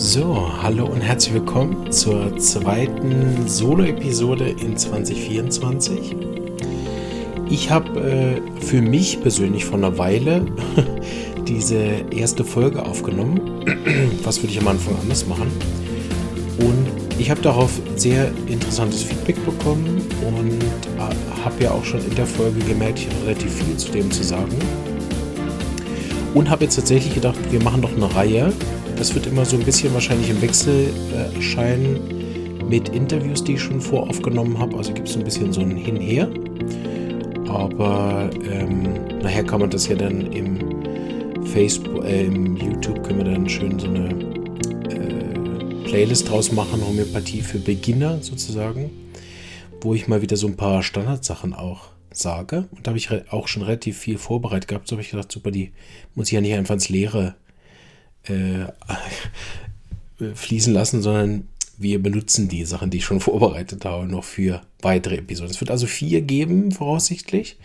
So, hallo und herzlich willkommen zur zweiten Solo-Episode in 2024. Ich habe äh, für mich persönlich vor einer Weile diese erste Folge aufgenommen. Was würde ich am Anfang anders machen? Und ich habe darauf sehr interessantes Feedback bekommen und äh, habe ja auch schon in der Folge gemerkt, ich habe relativ viel zu dem zu sagen. Und habe jetzt tatsächlich gedacht, wir machen doch eine Reihe. Das wird immer so ein bisschen wahrscheinlich im Wechsel äh, erscheinen mit Interviews, die ich schon voraufgenommen habe. Also gibt es ein bisschen so ein Hinher. Aber ähm, nachher kann man das ja dann im Facebook, äh, im YouTube können wir dann schön so eine äh, Playlist draus machen, Homöopathie für Beginner sozusagen, wo ich mal wieder so ein paar Standardsachen auch sage. Und da habe ich auch schon relativ viel vorbereitet gehabt. So habe ich gedacht, super, die muss ich ja nicht einfach ins Leere äh, fließen lassen, sondern wir benutzen die Sachen, die ich schon vorbereitet habe, noch für weitere Episoden. Es wird also vier geben, voraussichtlich.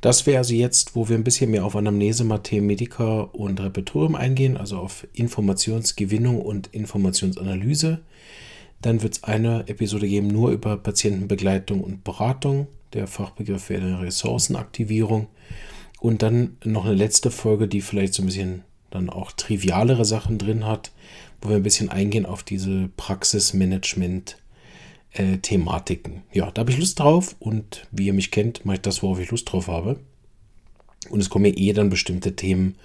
Das wäre also jetzt, wo wir ein bisschen mehr auf Anamnese, Mathematika und Repertorium eingehen, also auf Informationsgewinnung und Informationsanalyse. Dann wird es eine Episode geben nur über Patientenbegleitung und Beratung. Der Fachbegriff wäre Ressourcenaktivierung. Und dann noch eine letzte Folge, die vielleicht so ein bisschen dann auch trivialere Sachen drin hat, wo wir ein bisschen eingehen auf diese Praxismanagement-Thematiken. ja, da habe ich Lust drauf und wie ihr mich kennt, mache ich das, worauf ich Lust drauf habe. Und es kommen mir eh dann bestimmte Themen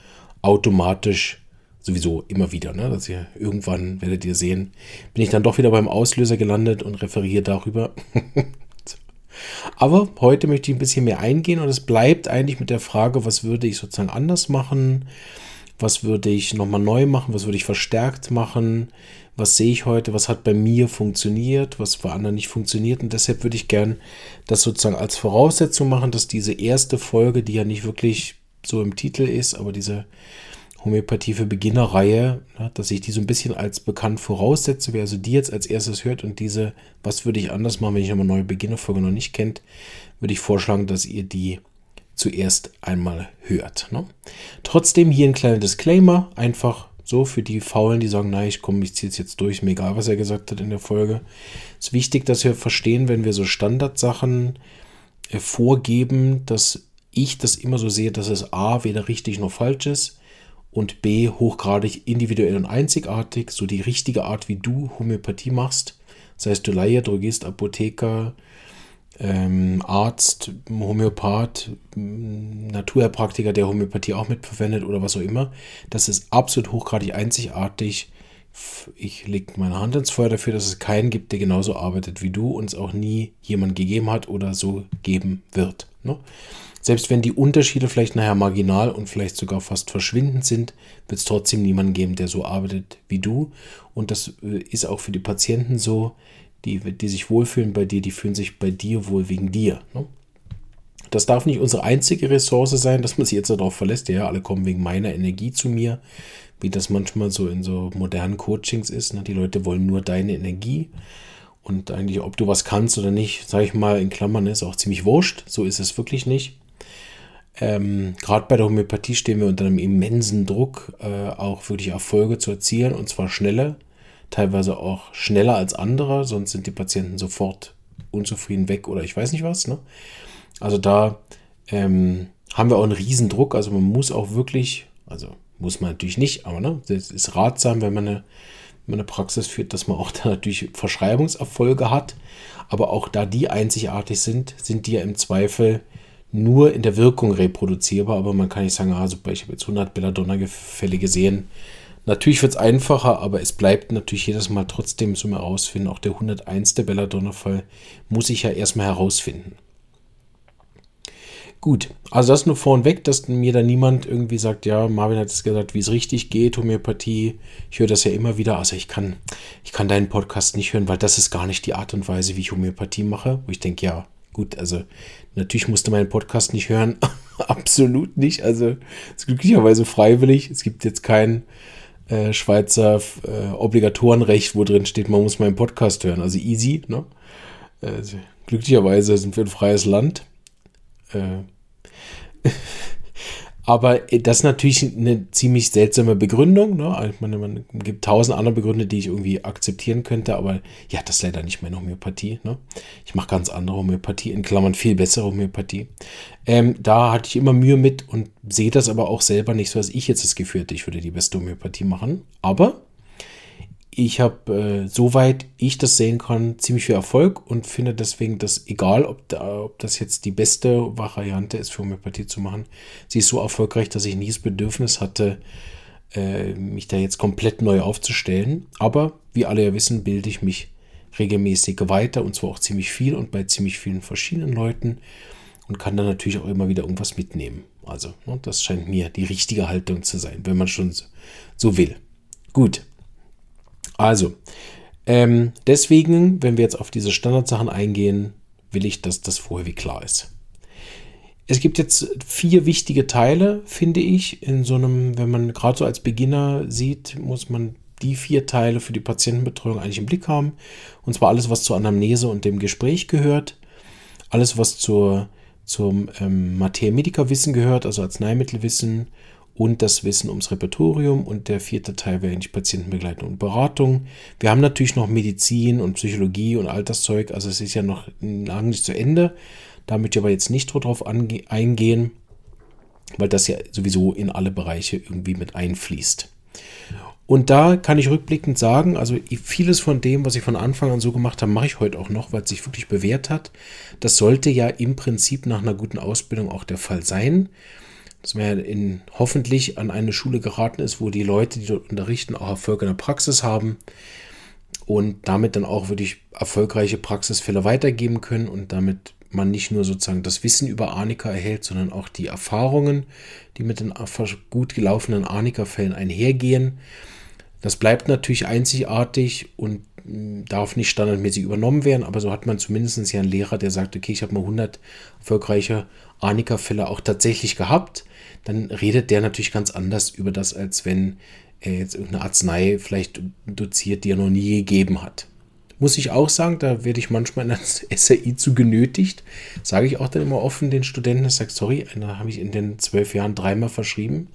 automatisch sowieso immer wieder, ne? dass ihr irgendwann werdet ihr sehen, bin ich dann doch wieder beim Auslöser gelandet und referiere darüber. Aber heute möchte ich ein bisschen mehr eingehen und es bleibt eigentlich mit der Frage, was würde ich sozusagen anders machen? Was würde ich nochmal neu machen, was würde ich verstärkt machen, was sehe ich heute, was hat bei mir funktioniert, was bei anderen nicht funktioniert. Und deshalb würde ich gern das sozusagen als Voraussetzung machen, dass diese erste Folge, die ja nicht wirklich so im Titel ist, aber diese Homöopathie für Beginner-Reihe, ne, dass ich die so ein bisschen als bekannt voraussetze. Wer also die jetzt als erstes hört und diese, was würde ich anders machen, wenn ich eine neue Beginnerfolge noch nicht kennt, würde ich vorschlagen, dass ihr die zuerst einmal hört. Ne? Trotzdem hier ein kleiner Disclaimer, einfach so für die Faulen, die sagen, nein, ich komme, ich ziehe es jetzt durch, mir egal, was er gesagt hat in der Folge. Es ist wichtig, dass wir verstehen, wenn wir so Standardsachen äh, vorgeben, dass ich das immer so sehe, dass es A weder richtig noch falsch ist und B hochgradig individuell und einzigartig, so die richtige Art, wie du Homöopathie machst. Das heißt, du Laie, Drogist, Apotheker, ähm, Arzt, Homöopath, Naturheilpraktiker, der Homöopathie auch mitverwendet oder was auch immer. Das ist absolut hochgradig einzigartig. Ich lege meine Hand ins Feuer dafür, dass es keinen gibt, der genauso arbeitet wie du und es auch nie jemand gegeben hat oder so geben wird. Ne? Selbst wenn die Unterschiede vielleicht nachher marginal und vielleicht sogar fast verschwindend sind, wird es trotzdem niemanden geben, der so arbeitet wie du. Und das äh, ist auch für die Patienten so die, die sich wohlfühlen bei dir, die fühlen sich bei dir wohl wegen dir. Ne? Das darf nicht unsere einzige Ressource sein, dass man sich jetzt darauf verlässt, ja, alle kommen wegen meiner Energie zu mir, wie das manchmal so in so modernen Coachings ist. Ne? Die Leute wollen nur deine Energie. Und eigentlich, ob du was kannst oder nicht, sage ich mal in Klammern, ist auch ziemlich wurscht. So ist es wirklich nicht. Ähm, Gerade bei der Homöopathie stehen wir unter einem immensen Druck, äh, auch wirklich Erfolge zu erzielen und zwar schneller teilweise auch schneller als andere, sonst sind die Patienten sofort unzufrieden weg oder ich weiß nicht was. Ne? Also da ähm, haben wir auch einen riesen Druck. Also man muss auch wirklich, also muss man natürlich nicht, aber ne, das ist ratsam, wenn man eine, wenn man eine Praxis führt, dass man auch da natürlich Verschreibungserfolge hat. Aber auch da die einzigartig sind, sind die ja im Zweifel nur in der Wirkung reproduzierbar. Aber man kann nicht sagen, ah, super, ich habe jetzt 100 Belladonna-Fälle gesehen Natürlich wird es einfacher, aber es bleibt natürlich jedes Mal trotzdem so herausfinden. Auch der 101. Belladonna-Fall muss ich ja erstmal herausfinden. Gut, also das nur vornweg, dass mir da niemand irgendwie sagt, ja, Marvin hat es gesagt, wie es richtig geht, Homöopathie. Ich höre das ja immer wieder. Also ich kann, ich kann deinen Podcast nicht hören, weil das ist gar nicht die Art und Weise, wie ich Homöopathie mache. Wo ich denke, ja, gut, also natürlich musste meinen Podcast nicht hören. Absolut nicht. Also ist glücklicherweise freiwillig. Es gibt jetzt keinen äh, Schweizer äh, Obligatorenrecht, wo drin steht, man muss meinen Podcast hören. Also easy. Ne? Äh, glücklicherweise sind wir ein freies Land. Äh, Aber äh, das ist natürlich eine ziemlich seltsame Begründung. Ne? Also ich meine, man gibt tausend andere Begründe, die ich irgendwie akzeptieren könnte, aber ja, das ist leider nicht meine Homöopathie. Ne? Ich mache ganz andere Homöopathie, in Klammern viel bessere Homöopathie. Ähm, da hatte ich immer Mühe mit und sehe das aber auch selber nicht so, dass ich jetzt das Gefühl hätte, ich würde die beste Homöopathie machen. Aber ich habe, äh, soweit ich das sehen kann, ziemlich viel Erfolg und finde deswegen, dass egal, ob, da, ob das jetzt die beste Variante ist, für Homöopathie zu machen, sie ist so erfolgreich, dass ich nie das Bedürfnis hatte, äh, mich da jetzt komplett neu aufzustellen. Aber wie alle ja wissen, bilde ich mich regelmäßig weiter und zwar auch ziemlich viel und bei ziemlich vielen verschiedenen Leuten und kann dann natürlich auch immer wieder irgendwas mitnehmen. Also, ne, das scheint mir die richtige Haltung zu sein, wenn man schon so, so will. Gut. Also, ähm, deswegen, wenn wir jetzt auf diese Standardsachen eingehen, will ich, dass das vorher wie klar ist. Es gibt jetzt vier wichtige Teile, finde ich, in so einem, wenn man gerade so als Beginner sieht, muss man die vier Teile für die Patientenbetreuung eigentlich im Blick haben. Und zwar alles, was zur Anamnese und dem Gespräch gehört, alles, was zur, zum ähm, Materia-Medica-Wissen gehört, also Arzneimittelwissen und das Wissen ums Repertorium und der vierte Teil wäre eigentlich Patientenbegleitung und Beratung. Wir haben natürlich noch Medizin und Psychologie und all das Zeug, also es ist ja noch lange nicht zu Ende. Da möchte ich aber jetzt nicht drauf eingehen, weil das ja sowieso in alle Bereiche irgendwie mit einfließt. Und da kann ich rückblickend sagen, also vieles von dem, was ich von Anfang an so gemacht habe, mache ich heute auch noch, weil es sich wirklich bewährt hat. Das sollte ja im Prinzip nach einer guten Ausbildung auch der Fall sein dass man in, hoffentlich an eine Schule geraten ist, wo die Leute, die dort unterrichten, auch Erfolg in der Praxis haben und damit dann auch wirklich erfolgreiche Praxisfälle weitergeben können und damit man nicht nur sozusagen das Wissen über Arnika erhält, sondern auch die Erfahrungen, die mit den gut gelaufenen Arnika-Fällen einhergehen. Das bleibt natürlich einzigartig und darf nicht standardmäßig übernommen werden, aber so hat man zumindest ja einen Lehrer, der sagt, okay, ich habe mal 100 erfolgreiche Arnika-Fälle auch tatsächlich gehabt dann redet der natürlich ganz anders über das, als wenn er jetzt irgendeine Arznei vielleicht doziert, die er noch nie gegeben hat. Muss ich auch sagen, da werde ich manchmal in das SRI zu genötigt. Sage ich auch dann immer offen den Studenten, ich sage, sorry, da habe ich in den zwölf Jahren dreimal verschrieben.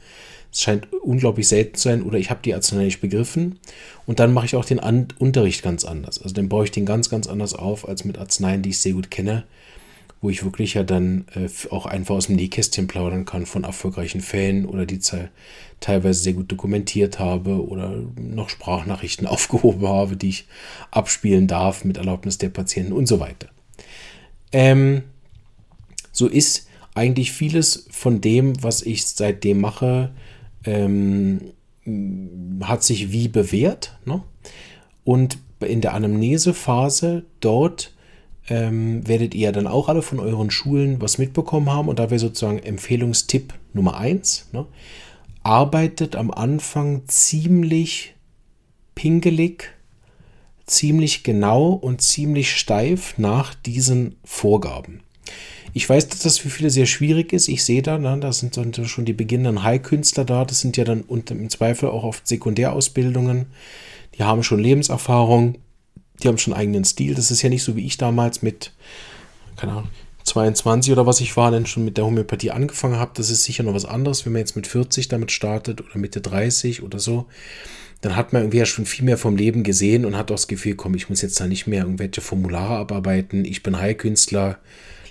Es scheint unglaublich selten zu sein oder ich habe die Arznei nicht begriffen. Und dann mache ich auch den An Unterricht ganz anders. Also dann baue ich den ganz, ganz anders auf als mit Arzneien, die ich sehr gut kenne wo ich wirklich ja dann äh, auch einfach aus dem Nähkästchen plaudern kann von erfolgreichen Fällen oder die teilweise sehr gut dokumentiert habe oder noch Sprachnachrichten aufgehoben habe, die ich abspielen darf mit Erlaubnis der Patienten und so weiter. Ähm, so ist eigentlich vieles von dem, was ich seitdem mache, ähm, hat sich wie bewährt. Ne? Und in der Anamnesephase dort ähm, werdet ihr dann auch alle von euren Schulen was mitbekommen haben. Und da wäre sozusagen Empfehlungstipp Nummer 1. Ne? Arbeitet am Anfang ziemlich pingelig, ziemlich genau und ziemlich steif nach diesen Vorgaben. Ich weiß, dass das für viele sehr schwierig ist. Ich sehe da, ne, da sind dann schon die beginnenden Heilkünstler da. Das sind ja dann im Zweifel auch oft Sekundärausbildungen. Die haben schon Lebenserfahrung die haben schon einen eigenen Stil. Das ist ja nicht so wie ich damals mit, keine Ahnung, 22 oder was ich war, denn schon mit der Homöopathie angefangen habe. Das ist sicher noch was anderes, wenn man jetzt mit 40 damit startet oder Mitte 30 oder so. Dann hat man irgendwie ja schon viel mehr vom Leben gesehen und hat auch das Gefühl, komm, ich muss jetzt da nicht mehr irgendwelche Formulare abarbeiten. Ich bin Heilkünstler.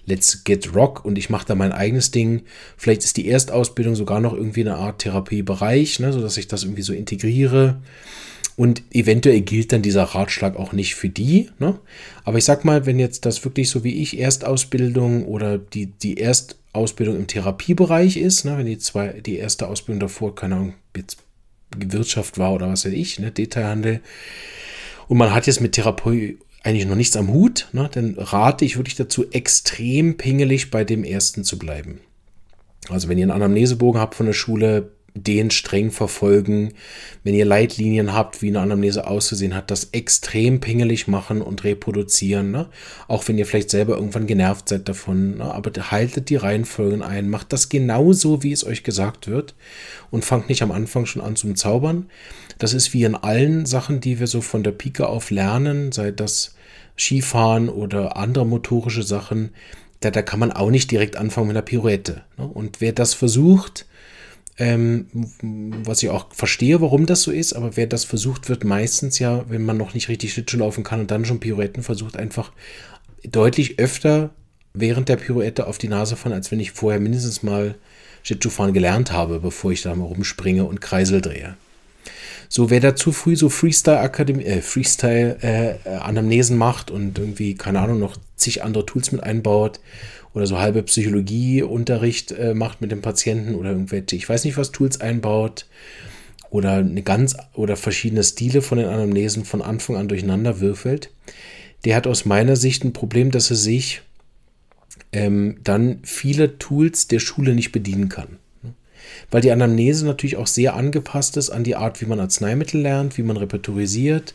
Let's get rock und ich mache da mein eigenes Ding. Vielleicht ist die Erstausbildung sogar noch irgendwie eine Art Therapiebereich, ne, sodass ich das irgendwie so integriere. Und eventuell gilt dann dieser Ratschlag auch nicht für die. Ne? Aber ich sag mal, wenn jetzt das wirklich so wie ich Erstausbildung oder die, die Erstausbildung im Therapiebereich ist, ne? wenn die, zwei, die erste Ausbildung davor, keine Ahnung, jetzt Wirtschaft war oder was weiß ich, ne? Detailhandel, und man hat jetzt mit Therapie eigentlich noch nichts am Hut, ne? dann rate ich wirklich dazu, extrem pingelig bei dem ersten zu bleiben. Also wenn ihr einen Anamnesebogen habt von der Schule, den streng verfolgen. Wenn ihr Leitlinien habt, wie eine Anamnese auszusehen hat, das extrem pingelig machen und reproduzieren. Ne? Auch wenn ihr vielleicht selber irgendwann genervt seid davon. Ne? Aber haltet die Reihenfolgen ein. Macht das genauso, wie es euch gesagt wird. Und fangt nicht am Anfang schon an zum Zaubern. Das ist wie in allen Sachen, die wir so von der Pike auf lernen, sei das Skifahren oder andere motorische Sachen. Da, da kann man auch nicht direkt anfangen mit einer Pirouette. Ne? Und wer das versucht, ähm, was ich auch verstehe, warum das so ist, aber wer das versucht, wird meistens ja, wenn man noch nicht richtig Schlittschuh laufen kann und dann schon Pirouetten versucht, einfach deutlich öfter während der Pirouette auf die Nase fahren, als wenn ich vorher mindestens mal Schlittschuh fahren gelernt habe, bevor ich da mal rumspringe und Kreisel drehe. So, wer da zu früh so Freestyle-Akademie, äh, Freestyle-Anamnesen äh, macht und irgendwie, keine Ahnung, noch zig andere Tools mit einbaut oder so halbe Psychologieunterricht äh, macht mit dem Patienten oder irgendwelche, ich weiß nicht, was Tools einbaut oder eine ganz oder verschiedene Stile von den Anamnesen von Anfang an durcheinander würfelt, der hat aus meiner Sicht ein Problem, dass er sich ähm, dann viele Tools der Schule nicht bedienen kann weil die Anamnese natürlich auch sehr angepasst ist an die Art, wie man Arzneimittel lernt, wie man repertorisiert.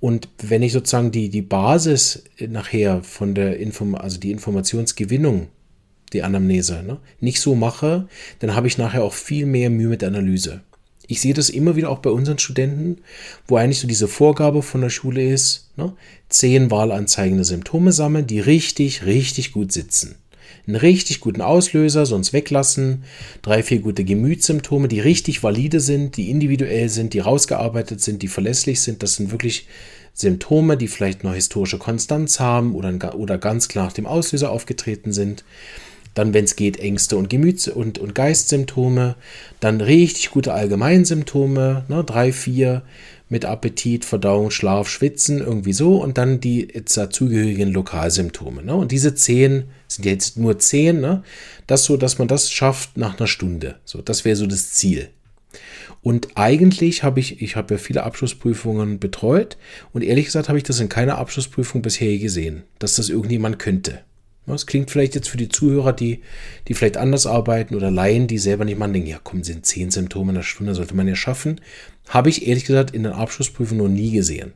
Und wenn ich sozusagen die, die Basis nachher von der Inform also die Informationsgewinnung, die Anamnese, ne, nicht so mache, dann habe ich nachher auch viel mehr Mühe mit der Analyse. Ich sehe das immer wieder auch bei unseren Studenten, wo eigentlich so diese Vorgabe von der Schule ist, ne, zehn wahlanzeigende Symptome sammeln, die richtig, richtig gut sitzen einen richtig guten Auslöser, sonst weglassen, drei, vier gute Gemütssymptome, die richtig valide sind, die individuell sind, die rausgearbeitet sind, die verlässlich sind. Das sind wirklich Symptome, die vielleicht noch historische Konstanz haben oder, oder ganz klar nach dem Auslöser aufgetreten sind. Dann, wenn es geht, Ängste und Gemüts- und, und Geistsymptome. Dann richtig gute Allgemeinsymptome, ne, drei, vier mit Appetit, Verdauung, Schlaf, Schwitzen, irgendwie so. Und dann die dazugehörigen Lokalsymptome. Ne? Und diese zehn sind jetzt nur zehn. Ne? Das so, dass man das schafft nach einer Stunde. So, das wäre so das Ziel. Und eigentlich habe ich, ich habe ja viele Abschlussprüfungen betreut und ehrlich gesagt habe ich das in keiner Abschlussprüfung bisher gesehen, dass das irgendjemand könnte. Das klingt vielleicht jetzt für die Zuhörer, die, die vielleicht anders arbeiten oder Laien, die selber nicht mal denken, ja komm, sind zehn Symptome in einer Stunde, sollte man ja schaffen. Habe ich ehrlich gesagt in den Abschlussprüfungen noch nie gesehen.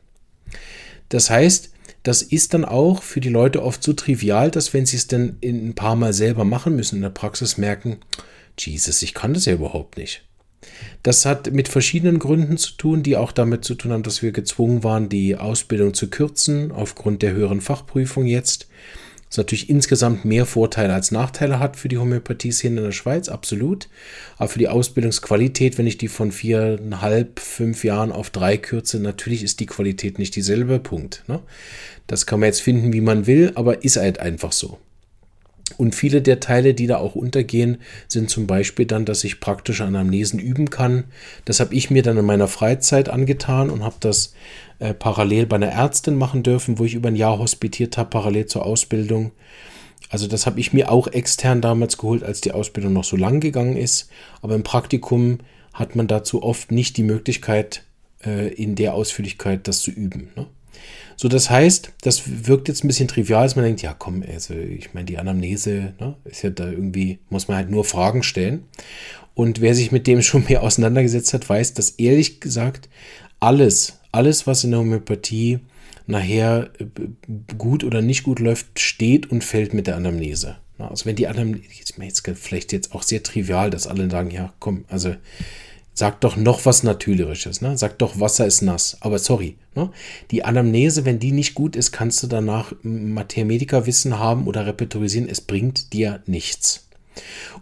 Das heißt, das ist dann auch für die Leute oft so trivial, dass wenn sie es dann ein paar Mal selber machen müssen in der Praxis, merken, Jesus, ich kann das ja überhaupt nicht. Das hat mit verschiedenen Gründen zu tun, die auch damit zu tun haben, dass wir gezwungen waren, die Ausbildung zu kürzen, aufgrund der höheren Fachprüfung jetzt. Was natürlich insgesamt mehr Vorteile als Nachteile hat für die Homöopathie-Szene in der Schweiz, absolut. Aber für die Ausbildungsqualität, wenn ich die von viereinhalb, fünf Jahren auf drei kürze, natürlich ist die Qualität nicht dieselbe. Punkt. Ne? Das kann man jetzt finden, wie man will, aber ist halt einfach so. Und viele der Teile, die da auch untergehen, sind zum Beispiel dann, dass ich praktische Anamnesen üben kann. Das habe ich mir dann in meiner Freizeit angetan und habe das äh, parallel bei einer Ärztin machen dürfen, wo ich über ein Jahr hospitiert habe, parallel zur Ausbildung. Also das habe ich mir auch extern damals geholt, als die Ausbildung noch so lang gegangen ist. Aber im Praktikum hat man dazu oft nicht die Möglichkeit, äh, in der Ausführlichkeit das zu üben. Ne? So, das heißt, das wirkt jetzt ein bisschen trivial, dass man denkt, ja komm, also ich meine, die Anamnese ne, ist ja da irgendwie, muss man halt nur Fragen stellen. Und wer sich mit dem schon mehr auseinandergesetzt hat, weiß, dass ehrlich gesagt alles, alles, was in der Homöopathie nachher äh, gut oder nicht gut läuft, steht und fällt mit der Anamnese. Also wenn die Anamnese, jetzt vielleicht jetzt auch sehr trivial, dass alle sagen, ja komm, also Sag doch noch was Natürliches, ne? Sag doch, Wasser ist nass. Aber sorry, ne? Die Anamnese, wenn die nicht gut ist, kannst du danach Mathematiker-Wissen haben oder repertorisieren. Es bringt dir nichts.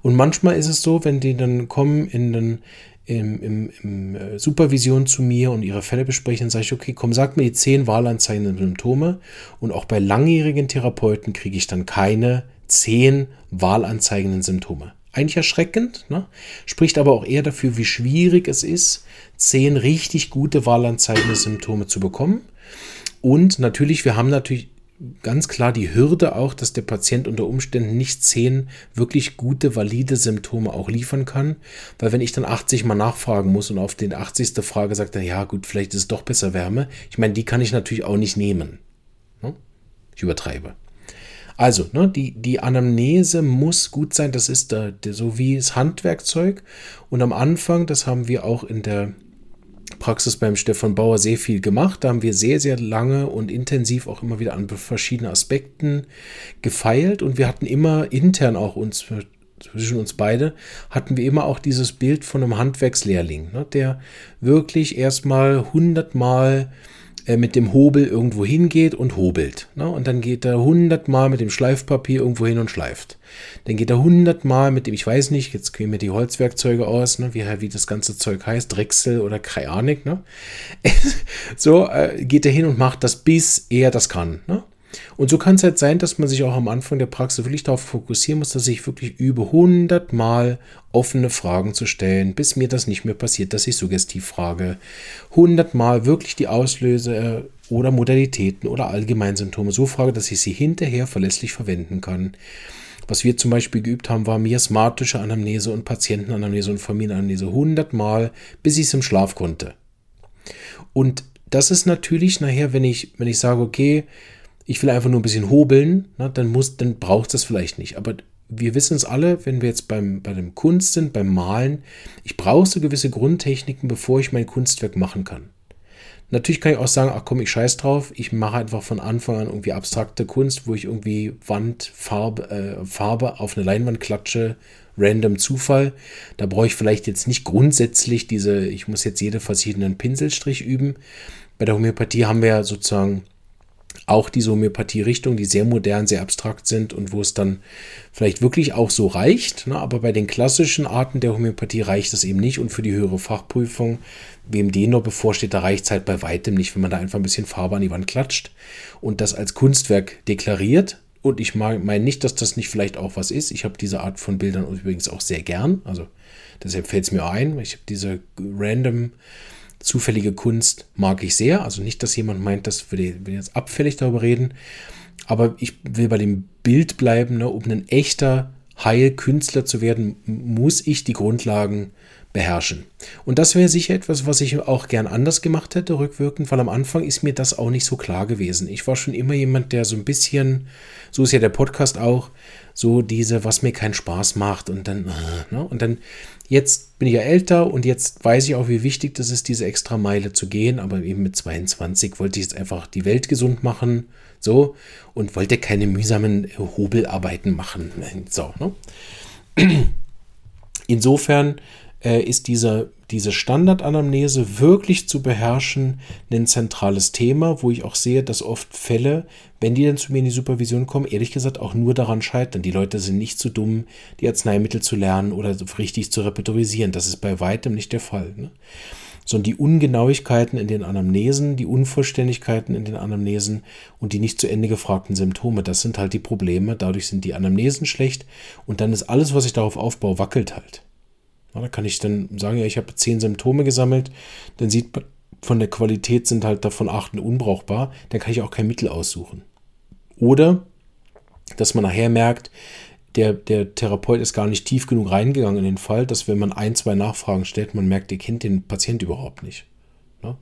Und manchmal ist es so, wenn die dann kommen in den, im, im, im äh, Supervision zu mir und ihre Fälle besprechen, dann sage ich, okay, komm, sag mir die zehn wahlanzeigenden Symptome. Und auch bei langjährigen Therapeuten kriege ich dann keine zehn wahlanzeigenden Symptome. Eigentlich erschreckend, ne? spricht aber auch eher dafür, wie schwierig es ist, zehn richtig gute wahlanzeigende Symptome zu bekommen. Und natürlich, wir haben natürlich ganz klar die Hürde auch, dass der Patient unter Umständen nicht zehn wirklich gute, valide Symptome auch liefern kann. Weil wenn ich dann 80 mal nachfragen muss und auf den 80. Frage sagt er, ja gut, vielleicht ist es doch besser Wärme. Ich meine, die kann ich natürlich auch nicht nehmen. Ne? Ich übertreibe. Also, ne, die, die Anamnese muss gut sein, das ist der, so wie das Handwerkzeug. Und am Anfang, das haben wir auch in der Praxis beim Stefan Bauer sehr viel gemacht. Da haben wir sehr, sehr lange und intensiv auch immer wieder an verschiedenen Aspekten gefeilt. Und wir hatten immer intern auch uns, zwischen uns beide, hatten wir immer auch dieses Bild von einem Handwerkslehrling, ne, der wirklich erstmal hundertmal mit dem Hobel irgendwo hingeht und hobelt. Ne? Und dann geht er hundertmal mit dem Schleifpapier irgendwo hin und schleift. Dann geht er hundertmal mit dem, ich weiß nicht, jetzt gehen mir die Holzwerkzeuge aus, ne? wie, wie das ganze Zeug heißt, Drechsel oder Krajanik. Ne? so äh, geht er hin und macht das, bis er das kann. Ne? Und so kann es halt sein, dass man sich auch am Anfang der Praxis wirklich darauf fokussieren muss, dass ich wirklich übe, hundertmal offene Fragen zu stellen, bis mir das nicht mehr passiert, dass ich suggestiv frage. Hundertmal wirklich die Auslöser oder Modalitäten oder Allgemeinsymptome so frage, dass ich sie hinterher verlässlich verwenden kann. Was wir zum Beispiel geübt haben, war miasmatische Anamnese und Patientenanamnese und Familienanamnese hundertmal, bis ich es im Schlaf konnte. Und das ist natürlich nachher, wenn ich, wenn ich sage, okay, ich will einfach nur ein bisschen hobeln, na, dann muss, dann braucht das vielleicht nicht. Aber wir wissen es alle, wenn wir jetzt beim, bei dem Kunst sind, beim Malen, ich brauche so gewisse Grundtechniken, bevor ich mein Kunstwerk machen kann. Natürlich kann ich auch sagen, ach komm, ich scheiß drauf, ich mache einfach von Anfang an irgendwie abstrakte Kunst, wo ich irgendwie Wand, Farbe, äh, Farbe auf eine Leinwand klatsche, random Zufall. Da brauche ich vielleicht jetzt nicht grundsätzlich diese, ich muss jetzt jede verschiedenen Pinselstrich üben. Bei der Homöopathie haben wir ja sozusagen auch diese Homöopathie-Richtung, die sehr modern, sehr abstrakt sind und wo es dann vielleicht wirklich auch so reicht. Ne? Aber bei den klassischen Arten der Homöopathie reicht das eben nicht. Und für die höhere Fachprüfung, wem die noch bevorsteht, da reicht es halt bei weitem nicht, wenn man da einfach ein bisschen Farbe an die Wand klatscht und das als Kunstwerk deklariert. Und ich meine nicht, dass das nicht vielleicht auch was ist. Ich habe diese Art von Bildern übrigens auch sehr gern. Also deshalb fällt es mir ein. Ich habe diese random Zufällige Kunst mag ich sehr. Also nicht, dass jemand meint, dass wir jetzt abfällig darüber reden. Aber ich will bei dem Bild bleiben, ne, um ein echter Heilkünstler zu werden, muss ich die Grundlagen beherrschen. Und das wäre sicher etwas, was ich auch gern anders gemacht hätte, rückwirkend, weil am Anfang ist mir das auch nicht so klar gewesen. Ich war schon immer jemand, der so ein bisschen, so ist ja der Podcast auch, so diese, was mir keinen Spaß macht und dann, äh, ne? und dann, jetzt bin ich ja älter und jetzt weiß ich auch, wie wichtig das ist, diese extra Meile zu gehen, aber eben mit 22 wollte ich jetzt einfach die Welt gesund machen, so, und wollte keine mühsamen Hobelarbeiten machen, so, ne? Insofern äh, ist diese, diese Standardanamnese wirklich zu beherrschen ein zentrales Thema, wo ich auch sehe, dass oft Fälle, wenn die dann zu mir in die Supervision kommen, ehrlich gesagt auch nur daran scheitern. Die Leute sind nicht zu dumm, die Arzneimittel zu lernen oder richtig zu repertorisieren. Das ist bei weitem nicht der Fall. Ne? sondern die Ungenauigkeiten in den Anamnesen, die Unvollständigkeiten in den Anamnesen und die nicht zu Ende gefragten Symptome. Das sind halt die Probleme. Dadurch sind die Anamnesen schlecht und dann ist alles, was ich darauf aufbaue, wackelt halt. Ja, da kann ich dann sagen, ja, ich habe zehn Symptome gesammelt, dann sieht man, von der Qualität sind halt davon acht unbrauchbar, dann kann ich auch kein Mittel aussuchen. Oder, dass man nachher merkt, der, der Therapeut ist gar nicht tief genug reingegangen in den Fall, dass wenn man ein, zwei Nachfragen stellt, man merkt, ihr kennt den Patient überhaupt nicht. Ne?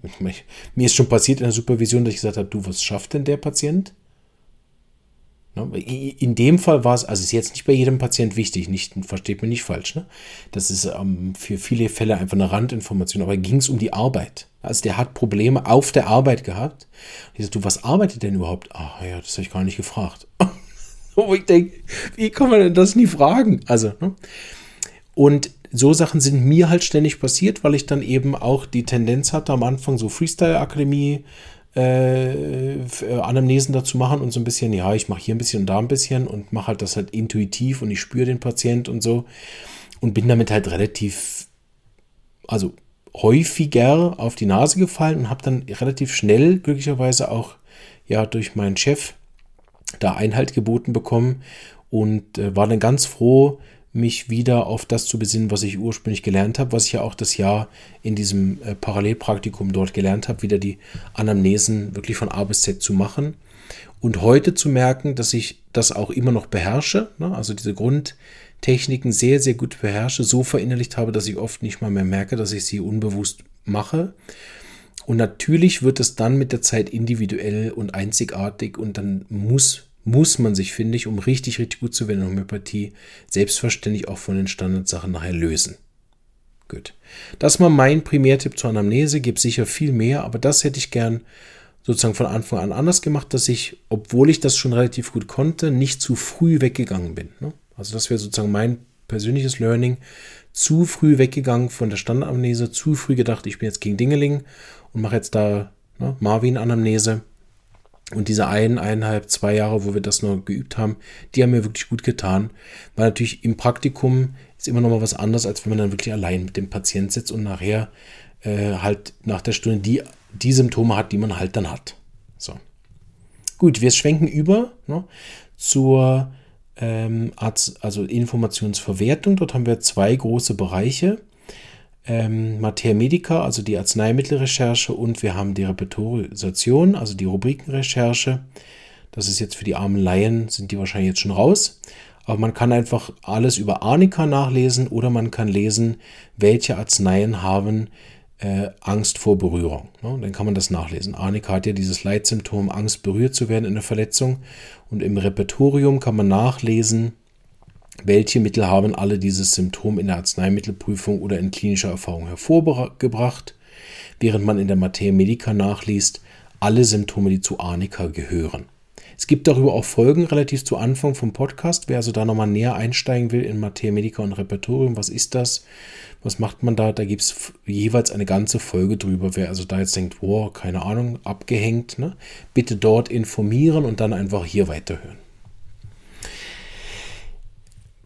Mir ist schon passiert in der Supervision, dass ich gesagt habe, du, was schafft denn der Patient? Ne? In dem Fall war es, also ist jetzt nicht bei jedem Patient wichtig, nicht, versteht mir nicht falsch. Ne? Das ist ähm, für viele Fälle einfach eine Randinformation, aber ging es um die Arbeit. Also der hat Probleme auf der Arbeit gehabt. Ich sagte, du, was arbeitet denn überhaupt? Ach ja, das habe ich gar nicht gefragt. Wo ich denke, wie kann man denn das nie fragen? Also, ne? Und so Sachen sind mir halt ständig passiert, weil ich dann eben auch die Tendenz hatte, am Anfang so Freestyle-Akademie äh, Anamnesen dazu machen und so ein bisschen, ja, ich mache hier ein bisschen und da ein bisschen und mache halt das halt intuitiv und ich spüre den Patient und so und bin damit halt relativ, also häufiger auf die Nase gefallen und habe dann relativ schnell glücklicherweise auch ja durch meinen Chef da Einhalt geboten bekommen und äh, war dann ganz froh, mich wieder auf das zu besinnen, was ich ursprünglich gelernt habe, was ich ja auch das Jahr in diesem äh, Parallelpraktikum dort gelernt habe, wieder die Anamnesen wirklich von A bis Z zu machen. Und heute zu merken, dass ich das auch immer noch beherrsche, ne? also diese Grundtechniken sehr, sehr gut beherrsche, so verinnerlicht habe, dass ich oft nicht mal mehr merke, dass ich sie unbewusst mache. Und natürlich wird es dann mit der Zeit individuell und einzigartig und dann muss muss man sich, finde ich, um richtig, richtig gut zu werden in Homöopathie, selbstverständlich auch von den Standardsachen nachher lösen. Gut. Das mal mein Primärtipp zur Anamnese, gibt sicher viel mehr, aber das hätte ich gern sozusagen von Anfang an anders gemacht, dass ich, obwohl ich das schon relativ gut konnte, nicht zu früh weggegangen bin. Ne? Also das wäre sozusagen mein persönliches Learning. Zu früh weggegangen von der Standardamnese, zu früh gedacht, ich bin jetzt gegen Dingeling und mache jetzt da ne? Marvin-Anamnese. Und diese ein, eineinhalb, zwei Jahre, wo wir das noch geübt haben, die haben mir wirklich gut getan. Weil natürlich im Praktikum ist immer noch mal was anderes, als wenn man dann wirklich allein mit dem Patient sitzt und nachher äh, halt nach der Stunde die, die Symptome hat, die man halt dann hat. So. Gut, wir schwenken über ne, zur ähm, Arzt, also Informationsverwertung. Dort haben wir zwei große Bereiche. Ähm, Materia Medica, also die Arzneimittelrecherche und wir haben die Repertorisation, also die Rubrikenrecherche. Das ist jetzt für die armen Laien, sind die wahrscheinlich jetzt schon raus. Aber man kann einfach alles über Arnika nachlesen oder man kann lesen, welche Arzneien haben äh, Angst vor Berührung. Ne? Dann kann man das nachlesen. Arnika hat ja dieses Leitsymptom, Angst berührt zu werden in der Verletzung. Und im Repertorium kann man nachlesen, welche Mittel haben alle dieses Symptom in der Arzneimittelprüfung oder in klinischer Erfahrung hervorgebracht, während man in der Materia Medica nachliest, alle Symptome, die zu Arnika gehören. Es gibt darüber auch Folgen relativ zu Anfang vom Podcast. Wer also da nochmal näher einsteigen will in Materia Medica und Repertorium, was ist das? Was macht man da? Da gibt es jeweils eine ganze Folge drüber. Wer also da jetzt denkt, wow, keine Ahnung, abgehängt, ne? bitte dort informieren und dann einfach hier weiterhören.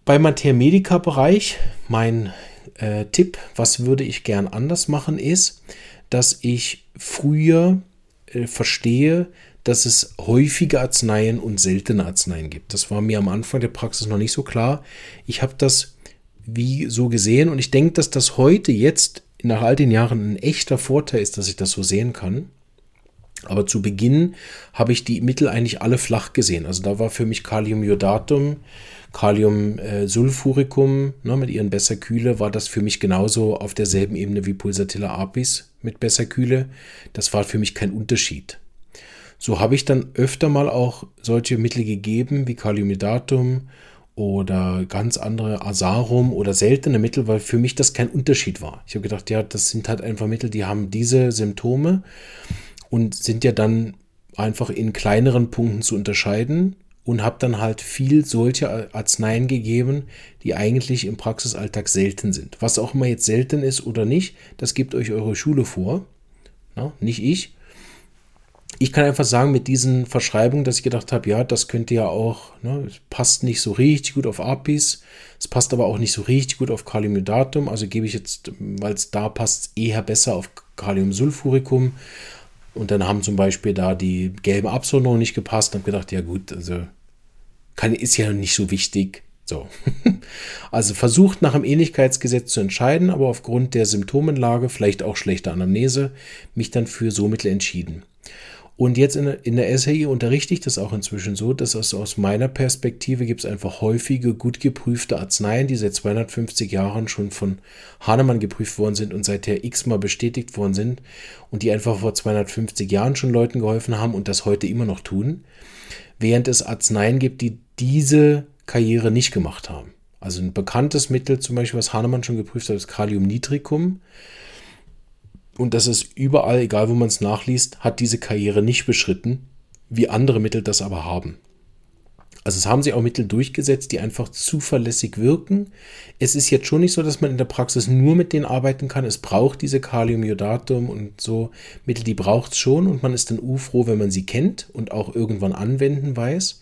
Beim Materia Medica Bereich, mein äh, Tipp, was würde ich gern anders machen, ist, dass ich früher äh, verstehe, dass es häufige Arzneien und seltene Arzneien gibt. Das war mir am Anfang der Praxis noch nicht so klar. Ich habe das wie so gesehen und ich denke, dass das heute jetzt nach all den Jahren ein echter Vorteil ist, dass ich das so sehen kann. Aber zu Beginn habe ich die Mittel eigentlich alle flach gesehen. Also da war für mich Kaliumiodatum, Kaliumsulfuricum ne, mit ihren Besserkühle, war das für mich genauso auf derselben Ebene wie Pulsatilla apis mit Besserkühle. Das war für mich kein Unterschied. So habe ich dann öfter mal auch solche Mittel gegeben wie Kaliumidatum oder ganz andere Asarum oder seltene Mittel, weil für mich das kein Unterschied war. Ich habe gedacht, ja, das sind halt einfach Mittel, die haben diese Symptome und sind ja dann einfach in kleineren Punkten zu unterscheiden und habe dann halt viel solche Arzneien gegeben, die eigentlich im Praxisalltag selten sind. Was auch immer jetzt selten ist oder nicht, das gibt euch eure Schule vor, Na, nicht ich ich kann einfach sagen, mit diesen Verschreibungen, dass ich gedacht habe, ja, das könnte ja auch, ne, passt nicht so richtig gut auf APIs, es passt aber auch nicht so richtig gut auf Kaliumiodatum, also gebe ich jetzt, weil es da passt, eher besser auf Kaliumsulfuricum. Und dann haben zum Beispiel da die gelben Absonderungen nicht gepasst und habe gedacht, ja gut, also kann, ist ja nicht so wichtig. So. Also versucht nach dem Ähnlichkeitsgesetz zu entscheiden, aber aufgrund der Symptomenlage, vielleicht auch schlechter Anamnese, mich dann für so Mittel entschieden. Und jetzt in, in der SAI unterrichte ich das auch inzwischen so, dass es aus meiner Perspektive gibt es einfach häufige, gut geprüfte Arzneien, die seit 250 Jahren schon von Hahnemann geprüft worden sind und seither x-mal bestätigt worden sind und die einfach vor 250 Jahren schon Leuten geholfen haben und das heute immer noch tun, während es Arzneien gibt, die diese Karriere nicht gemacht haben. Also ein bekanntes Mittel, zum Beispiel, was Hahnemann schon geprüft hat, ist Kaliumnitricum und das ist überall, egal wo man es nachliest, hat diese Karriere nicht beschritten, wie andere Mittel das aber haben. Also es haben sich auch Mittel durchgesetzt, die einfach zuverlässig wirken. Es ist jetzt schon nicht so, dass man in der Praxis nur mit denen arbeiten kann. Es braucht diese Kaliumiodatum und so Mittel, die braucht es schon und man ist dann froh, wenn man sie kennt und auch irgendwann anwenden weiß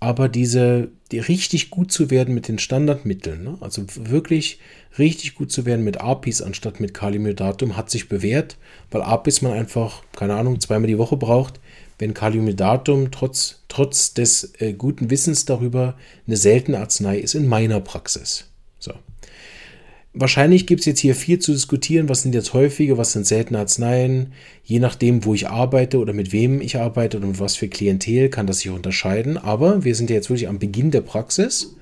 aber diese, die richtig gut zu werden mit den Standardmitteln, ne? also wirklich richtig gut zu werden mit APIs anstatt mit Kaliumiodatum, hat sich bewährt, weil APIs man einfach, keine Ahnung, zweimal die Woche braucht, wenn Kaliumiodatum trotz, trotz des äh, guten Wissens darüber eine seltene Arznei ist in meiner Praxis. Wahrscheinlich gibt es jetzt hier viel zu diskutieren. Was sind jetzt häufige, was sind seltene Arzneien? Je nachdem, wo ich arbeite oder mit wem ich arbeite mit was für Klientel, kann das sich unterscheiden. Aber wir sind ja jetzt wirklich am Beginn der Praxis.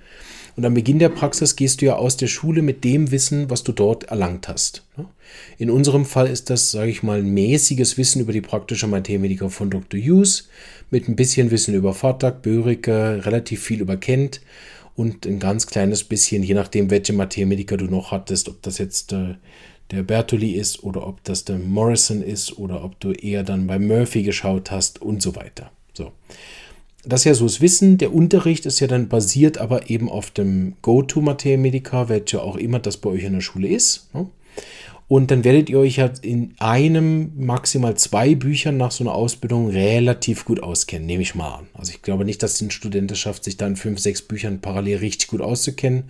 Und am Beginn der Praxis gehst du ja aus der Schule mit dem Wissen, was du dort erlangt hast. In unserem Fall ist das, sage ich mal, ein mäßiges Wissen über die praktische Mathematik von Dr. Hughes, mit ein bisschen Wissen über Vatak, Börike, relativ viel über Kent und ein ganz kleines bisschen, je nachdem, welche Mathematiker du noch hattest, ob das jetzt äh, der Bertoli ist oder ob das der Morrison ist oder ob du eher dann bei Murphy geschaut hast und so weiter. So. Das ist ja so das Wissen. Der Unterricht ist ja dann basiert aber eben auf dem Go-To-Mathematiker, welcher auch immer das bei euch in der Schule ist. Ne? Und dann werdet ihr euch ja in einem, maximal zwei Büchern nach so einer Ausbildung relativ gut auskennen, nehme ich mal an. Also ich glaube nicht, dass die Studentenschaft sich dann fünf, sechs Büchern parallel richtig gut auszukennen.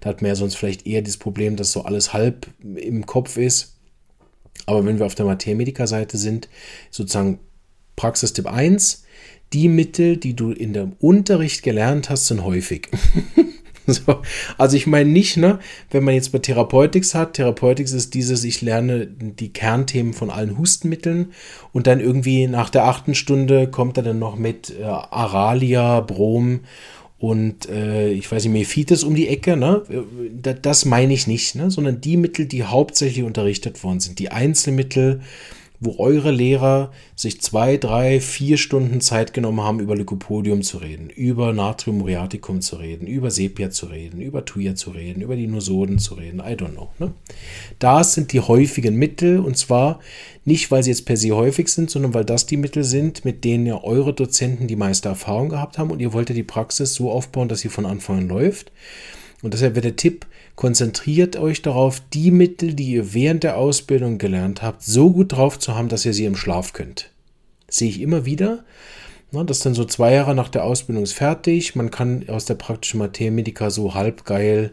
Da hat man ja sonst vielleicht eher das Problem, dass so alles halb im Kopf ist. Aber wenn wir auf der Mathematiker-Seite sind, sozusagen Praxistipp 1, die Mittel, die du in dem Unterricht gelernt hast, sind häufig. So, also ich meine nicht, ne, wenn man jetzt bei Therapeutics hat, Therapeutics ist dieses, ich lerne die Kernthemen von allen Hustenmitteln und dann irgendwie nach der achten Stunde kommt er dann noch mit äh, Aralia, Brom und äh, ich weiß nicht, Mephites um die Ecke, ne? Das, meine ich nicht, ne? sondern die Mittel, die hauptsächlich unterrichtet worden sind, die Einzelmittel, wo eure Lehrer sich zwei, drei, vier Stunden Zeit genommen haben, über Lycopodium zu reden, über Natrium muriaticum zu reden, über Sepia zu reden, über Tuya zu reden, über die Nosoden zu reden, I don't know. Ne? Das sind die häufigen Mittel und zwar nicht, weil sie jetzt per se häufig sind, sondern weil das die Mittel sind, mit denen ja eure Dozenten die meiste Erfahrung gehabt haben und ihr wollt ja die Praxis so aufbauen, dass sie von Anfang an läuft. Und deshalb wäre der Tipp, konzentriert euch darauf, die Mittel, die ihr während der Ausbildung gelernt habt, so gut drauf zu haben, dass ihr sie im Schlaf könnt. Das sehe ich immer wieder. Das ist dann so zwei Jahre nach der Ausbildung ist fertig. Man kann aus der praktischen Mathemedica so halb geil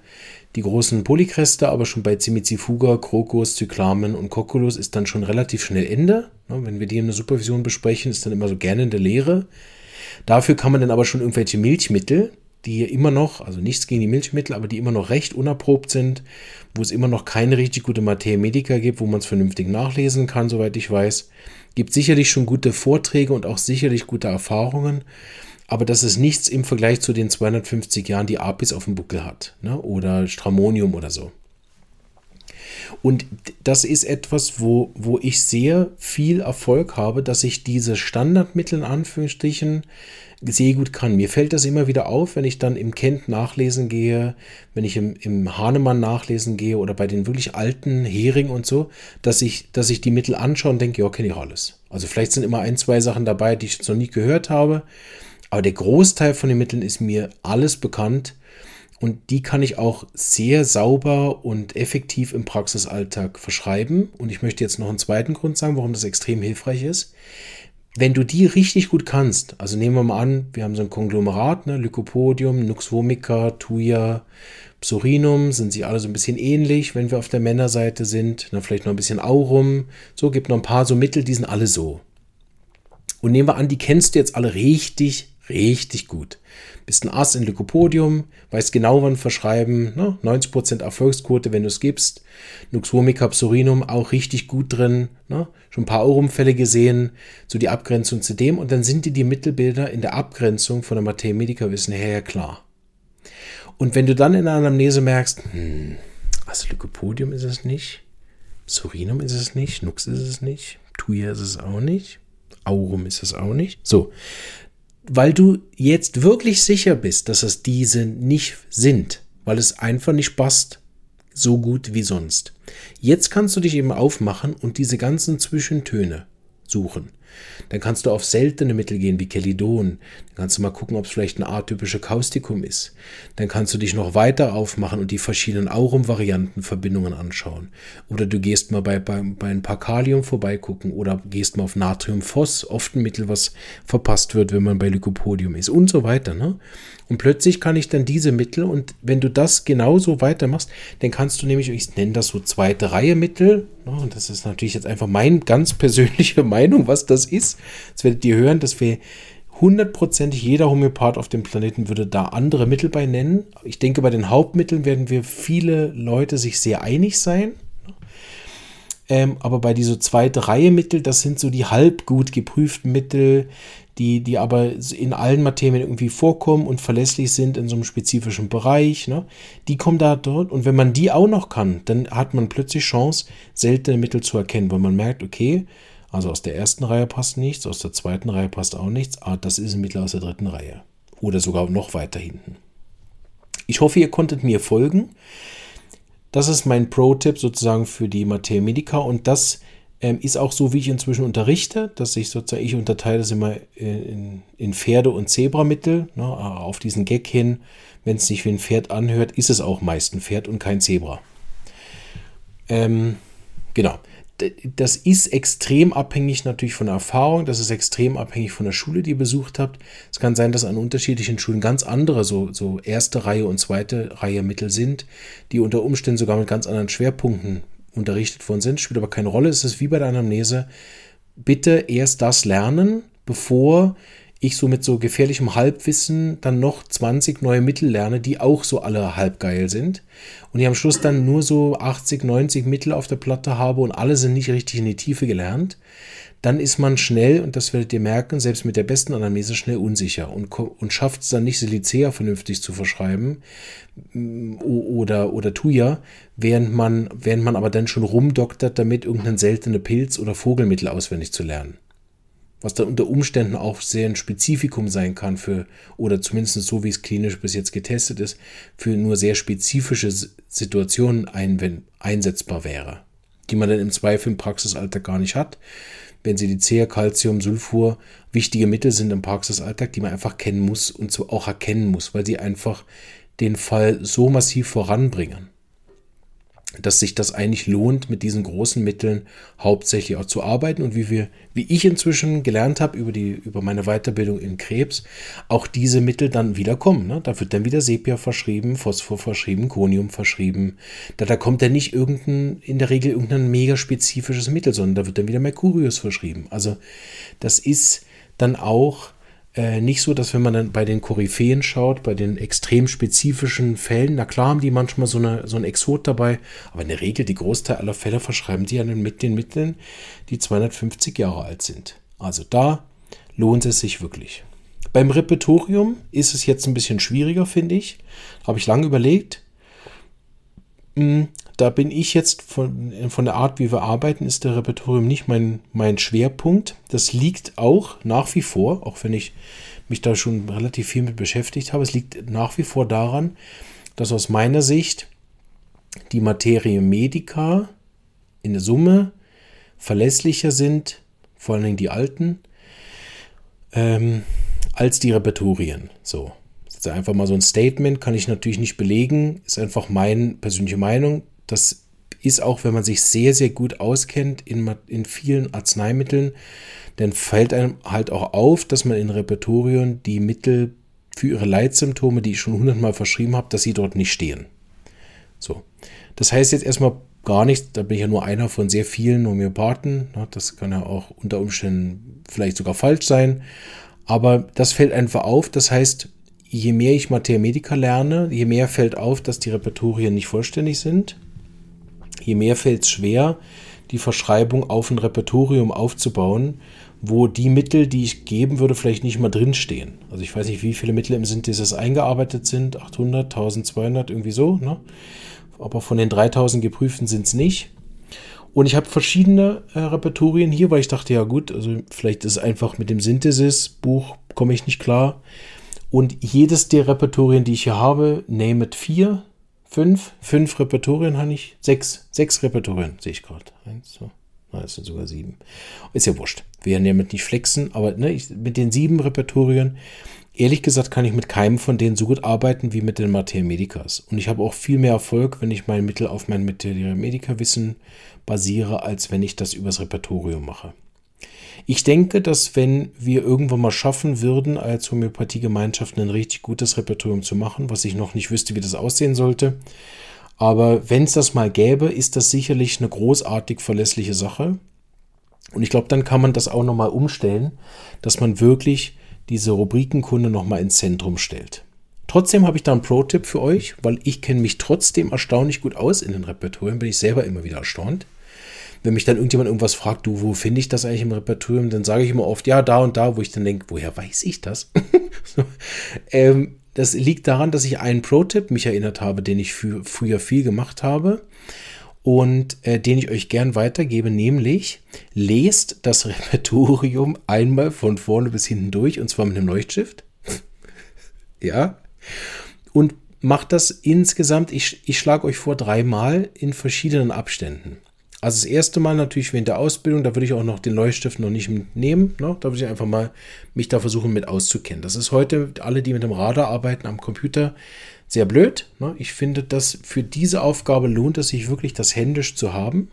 die großen Polykreste, aber schon bei Cimicifuga, Krokus, Zyklamen und Cocculus ist dann schon relativ schnell Ende. Wenn wir die in der Supervision besprechen, ist dann immer so gerne in der Lehre. Dafür kann man dann aber schon irgendwelche Milchmittel, die immer noch, also nichts gegen die Milchmittel, aber die immer noch recht unerprobt sind, wo es immer noch keine richtig gute Mathematiker gibt, wo man es vernünftig nachlesen kann, soweit ich weiß. Gibt sicherlich schon gute Vorträge und auch sicherlich gute Erfahrungen, aber das ist nichts im Vergleich zu den 250 Jahren, die Apis auf dem Buckel hat, ne? oder Stramonium oder so. Und das ist etwas, wo, wo ich sehr viel Erfolg habe, dass ich diese Standardmittel in Anführungsstrichen sehr gut kann. Mir fällt das immer wieder auf, wenn ich dann im Kent nachlesen gehe, wenn ich im, im Hahnemann nachlesen gehe oder bei den wirklich alten Hering und so, dass ich, dass ich die Mittel anschaue und denke, ja, kenne ich alles. Also vielleicht sind immer ein, zwei Sachen dabei, die ich jetzt noch nie gehört habe, aber der Großteil von den Mitteln ist mir alles bekannt und die kann ich auch sehr sauber und effektiv im Praxisalltag verschreiben. Und ich möchte jetzt noch einen zweiten Grund sagen, warum das extrem hilfreich ist. Wenn du die richtig gut kannst, also nehmen wir mal an, wir haben so ein Konglomerat, ne, Lycopodium, Nux vomica, Thuja, Psorinum, sind sie alle so ein bisschen ähnlich, wenn wir auf der Männerseite sind, dann vielleicht noch ein bisschen Aurum, so gibt noch ein paar so Mittel, die sind alle so. Und nehmen wir an, die kennst du jetzt alle richtig, richtig gut. Bist ein Ass in Lycopodium, weißt genau, wann verschreiben, ne? 90% Erfolgsquote, wenn du es gibst. Nux vomica psorinum auch richtig gut drin, ne? schon ein paar Aurumfälle gesehen, so die Abgrenzung zu dem und dann sind dir die Mittelbilder in der Abgrenzung von der Materia Medica Wissen her klar. Und wenn du dann in der Anamnese merkst, hm, also Lycopodium ist es nicht, Psorinum ist es nicht, Nux ist es nicht, Tuya ist es auch nicht, Aurum ist es auch nicht. So, weil du jetzt wirklich sicher bist, dass es diese nicht sind, weil es einfach nicht passt, so gut wie sonst. Jetzt kannst du dich eben aufmachen und diese ganzen Zwischentöne suchen. Dann kannst du auf seltene Mittel gehen wie Kelidon. Dann kannst du mal gucken, ob es vielleicht ein atypische Kaustikum ist. Dann kannst du dich noch weiter aufmachen und die verschiedenen Aurum-Varianten, Verbindungen anschauen. Oder du gehst mal bei, bei, bei ein paar Kalium vorbeigucken oder gehst mal auf Natriumphos, oft ein Mittel, was verpasst wird, wenn man bei Lycopodium ist und so weiter. Ne? Und plötzlich kann ich dann diese Mittel und wenn du das genauso weitermachst, dann kannst du nämlich, ich nenne das so zweite Reihe Mittel, ne, und das ist natürlich jetzt einfach meine ganz persönliche Meinung, was das ist. Jetzt werdet ihr hören, dass wir hundertprozentig jeder Homöopath auf dem Planeten würde da andere Mittel bei nennen. Ich denke, bei den Hauptmitteln werden wir viele Leute sich sehr einig sein. Ähm, aber bei dieser zweite Reihe Mittel, das sind so die halb gut geprüften Mittel, die, die aber in allen Materien irgendwie vorkommen und verlässlich sind in so einem spezifischen Bereich. Ne? Die kommen da dort und wenn man die auch noch kann, dann hat man plötzlich Chance, seltene Mittel zu erkennen, weil man merkt, okay, also aus der ersten Reihe passt nichts, aus der zweiten Reihe passt auch nichts, ah, das ist ein Mittel aus der dritten Reihe oder sogar noch weiter hinten. Ich hoffe, ihr konntet mir folgen. Das ist mein Pro-Tipp sozusagen für die Materia Medica und das ähm, ist auch so, wie ich inzwischen unterrichte, dass ich sozusagen, ich unterteile das immer in, in Pferde- und Zebramittel, ne, auf diesen Gag hin. Wenn es sich wie ein Pferd anhört, ist es auch meist ein Pferd und kein Zebra. Ähm, genau. Das ist extrem abhängig natürlich von der Erfahrung, das ist extrem abhängig von der Schule, die ihr besucht habt. Es kann sein, dass an unterschiedlichen Schulen ganz andere, so, so erste Reihe und zweite Reihe Mittel sind, die unter Umständen sogar mit ganz anderen Schwerpunkten unterrichtet worden sind. Spielt aber keine Rolle, es ist wie bei der Anamnese. Bitte erst das lernen, bevor ich so mit so gefährlichem Halbwissen dann noch 20 neue Mittel lerne, die auch so alle halb geil sind. Und ich am Schluss dann nur so 80, 90 Mittel auf der Platte habe und alle sind nicht richtig in die Tiefe gelernt, dann ist man schnell, und das werdet ihr merken, selbst mit der besten Anamnese schnell unsicher und, und schafft es dann nicht, Silicea vernünftig zu verschreiben mm, oder, oder Tuya, während man, während man aber dann schon rumdoktert, damit irgendeinen seltenen Pilz oder Vogelmittel auswendig zu lernen was dann unter Umständen auch sehr ein Spezifikum sein kann für, oder zumindest so wie es klinisch bis jetzt getestet ist, für nur sehr spezifische Situationen ein, einsetzbar wäre, die man dann im Zweifel im Praxisalltag gar nicht hat. Wenn sie die Silicea, Calcium, Sulfur wichtige Mittel sind im Praxisalltag, die man einfach kennen muss und so auch erkennen muss, weil sie einfach den Fall so massiv voranbringen dass sich das eigentlich lohnt, mit diesen großen Mitteln hauptsächlich auch zu arbeiten und wie wir, wie ich inzwischen gelernt habe über die, über meine Weiterbildung in Krebs, auch diese Mittel dann wieder kommen. Ne? Da wird dann wieder Sepia verschrieben, Phosphor verschrieben, Konium verschrieben. Da, da kommt dann nicht irgendein, in der Regel irgendein mega spezifisches Mittel, sondern da wird dann wieder Mercurius verschrieben. Also das ist dann auch äh, nicht so, dass wenn man dann bei den Koryphäen schaut, bei den extrem spezifischen Fällen, na klar haben die manchmal so, eine, so ein Exot dabei, aber in der Regel die Großteil aller Fälle verschreiben die dann mit den Mitteln, die 250 Jahre alt sind. Also da lohnt es sich wirklich. Beim Repertorium ist es jetzt ein bisschen schwieriger, finde ich. Habe ich lange überlegt. Da bin ich jetzt von, von der Art, wie wir arbeiten, ist der Repertorium nicht mein, mein Schwerpunkt. Das liegt auch nach wie vor, auch wenn ich mich da schon relativ viel mit beschäftigt habe, es liegt nach wie vor daran, dass aus meiner Sicht die Materie Medica in der Summe verlässlicher sind, vor allen Dingen die alten, ähm, als die Repertorien. So. Das ist einfach mal so ein Statement, kann ich natürlich nicht belegen, ist einfach meine persönliche Meinung. Das ist auch, wenn man sich sehr, sehr gut auskennt in, in vielen Arzneimitteln, dann fällt einem halt auch auf, dass man in Repertorien die Mittel für ihre Leitsymptome, die ich schon hundertmal verschrieben habe, dass sie dort nicht stehen. So. Das heißt jetzt erstmal gar nichts, da bin ich ja nur einer von sehr vielen Homöopathen. Ne, das kann ja auch unter Umständen vielleicht sogar falsch sein. Aber das fällt einfach auf. Das heißt, je mehr ich Medica lerne, je mehr fällt auf, dass die Repertorien nicht vollständig sind je mehr fällt es schwer, die Verschreibung auf ein Repertorium aufzubauen, wo die Mittel, die ich geben würde, vielleicht nicht mal drinstehen. Also ich weiß nicht, wie viele Mittel im Synthesis eingearbeitet sind, 800, 1200, irgendwie so. Ne? Aber von den 3000 geprüften sind es nicht. Und ich habe verschiedene äh, Repertorien hier, weil ich dachte, ja gut, also vielleicht ist es einfach mit dem Synthesis-Buch komme ich nicht klar. Und jedes der Repertorien, die ich hier habe, name it 4, fünf, fünf Repertorien habe ich, sechs, sechs Repertorien sehe ich gerade. Eins, zwei, es sind sogar sieben. Ist ja wurscht. Wir werden damit nicht flexen, aber ne, ich, mit den sieben Repertorien, ehrlich gesagt, kann ich mit keinem von denen so gut arbeiten wie mit den Materia Medicas. Und ich habe auch viel mehr Erfolg, wenn ich mein Mittel auf mein Materia Medica Wissen basiere, als wenn ich das übers Repertorium mache. Ich denke, dass wenn wir irgendwann mal schaffen würden, als Homöopathiegemeinschaft ein richtig gutes Repertorium zu machen, was ich noch nicht wüsste, wie das aussehen sollte, aber wenn es das mal gäbe, ist das sicherlich eine großartig verlässliche Sache. Und ich glaube, dann kann man das auch nochmal umstellen, dass man wirklich diese Rubrikenkunde nochmal ins Zentrum stellt. Trotzdem habe ich da einen Pro-Tipp für euch, weil ich kenne mich trotzdem erstaunlich gut aus in den Repertorien, bin ich selber immer wieder erstaunt wenn mich dann irgendjemand irgendwas fragt, du, wo finde ich das eigentlich im Repertorium, dann sage ich immer oft, ja, da und da, wo ich dann denke, woher weiß ich das? so, ähm, das liegt daran, dass ich einen Pro-Tipp mich erinnert habe, den ich für, früher viel gemacht habe und äh, den ich euch gern weitergebe, nämlich lest das Repertorium einmal von vorne bis hinten durch und zwar mit einem Leuchtstift. ja. Und macht das insgesamt, ich, ich schlage euch vor, dreimal in verschiedenen Abständen. Also das erste Mal natürlich während der Ausbildung, da würde ich auch noch den Leuchtstift noch nicht nehmen. Ne? Da würde ich einfach mal mich da versuchen mit auszukennen. Das ist heute, alle, die mit dem Radar arbeiten am Computer, sehr blöd. Ne? Ich finde, dass für diese Aufgabe lohnt es sich wirklich, das händisch zu haben.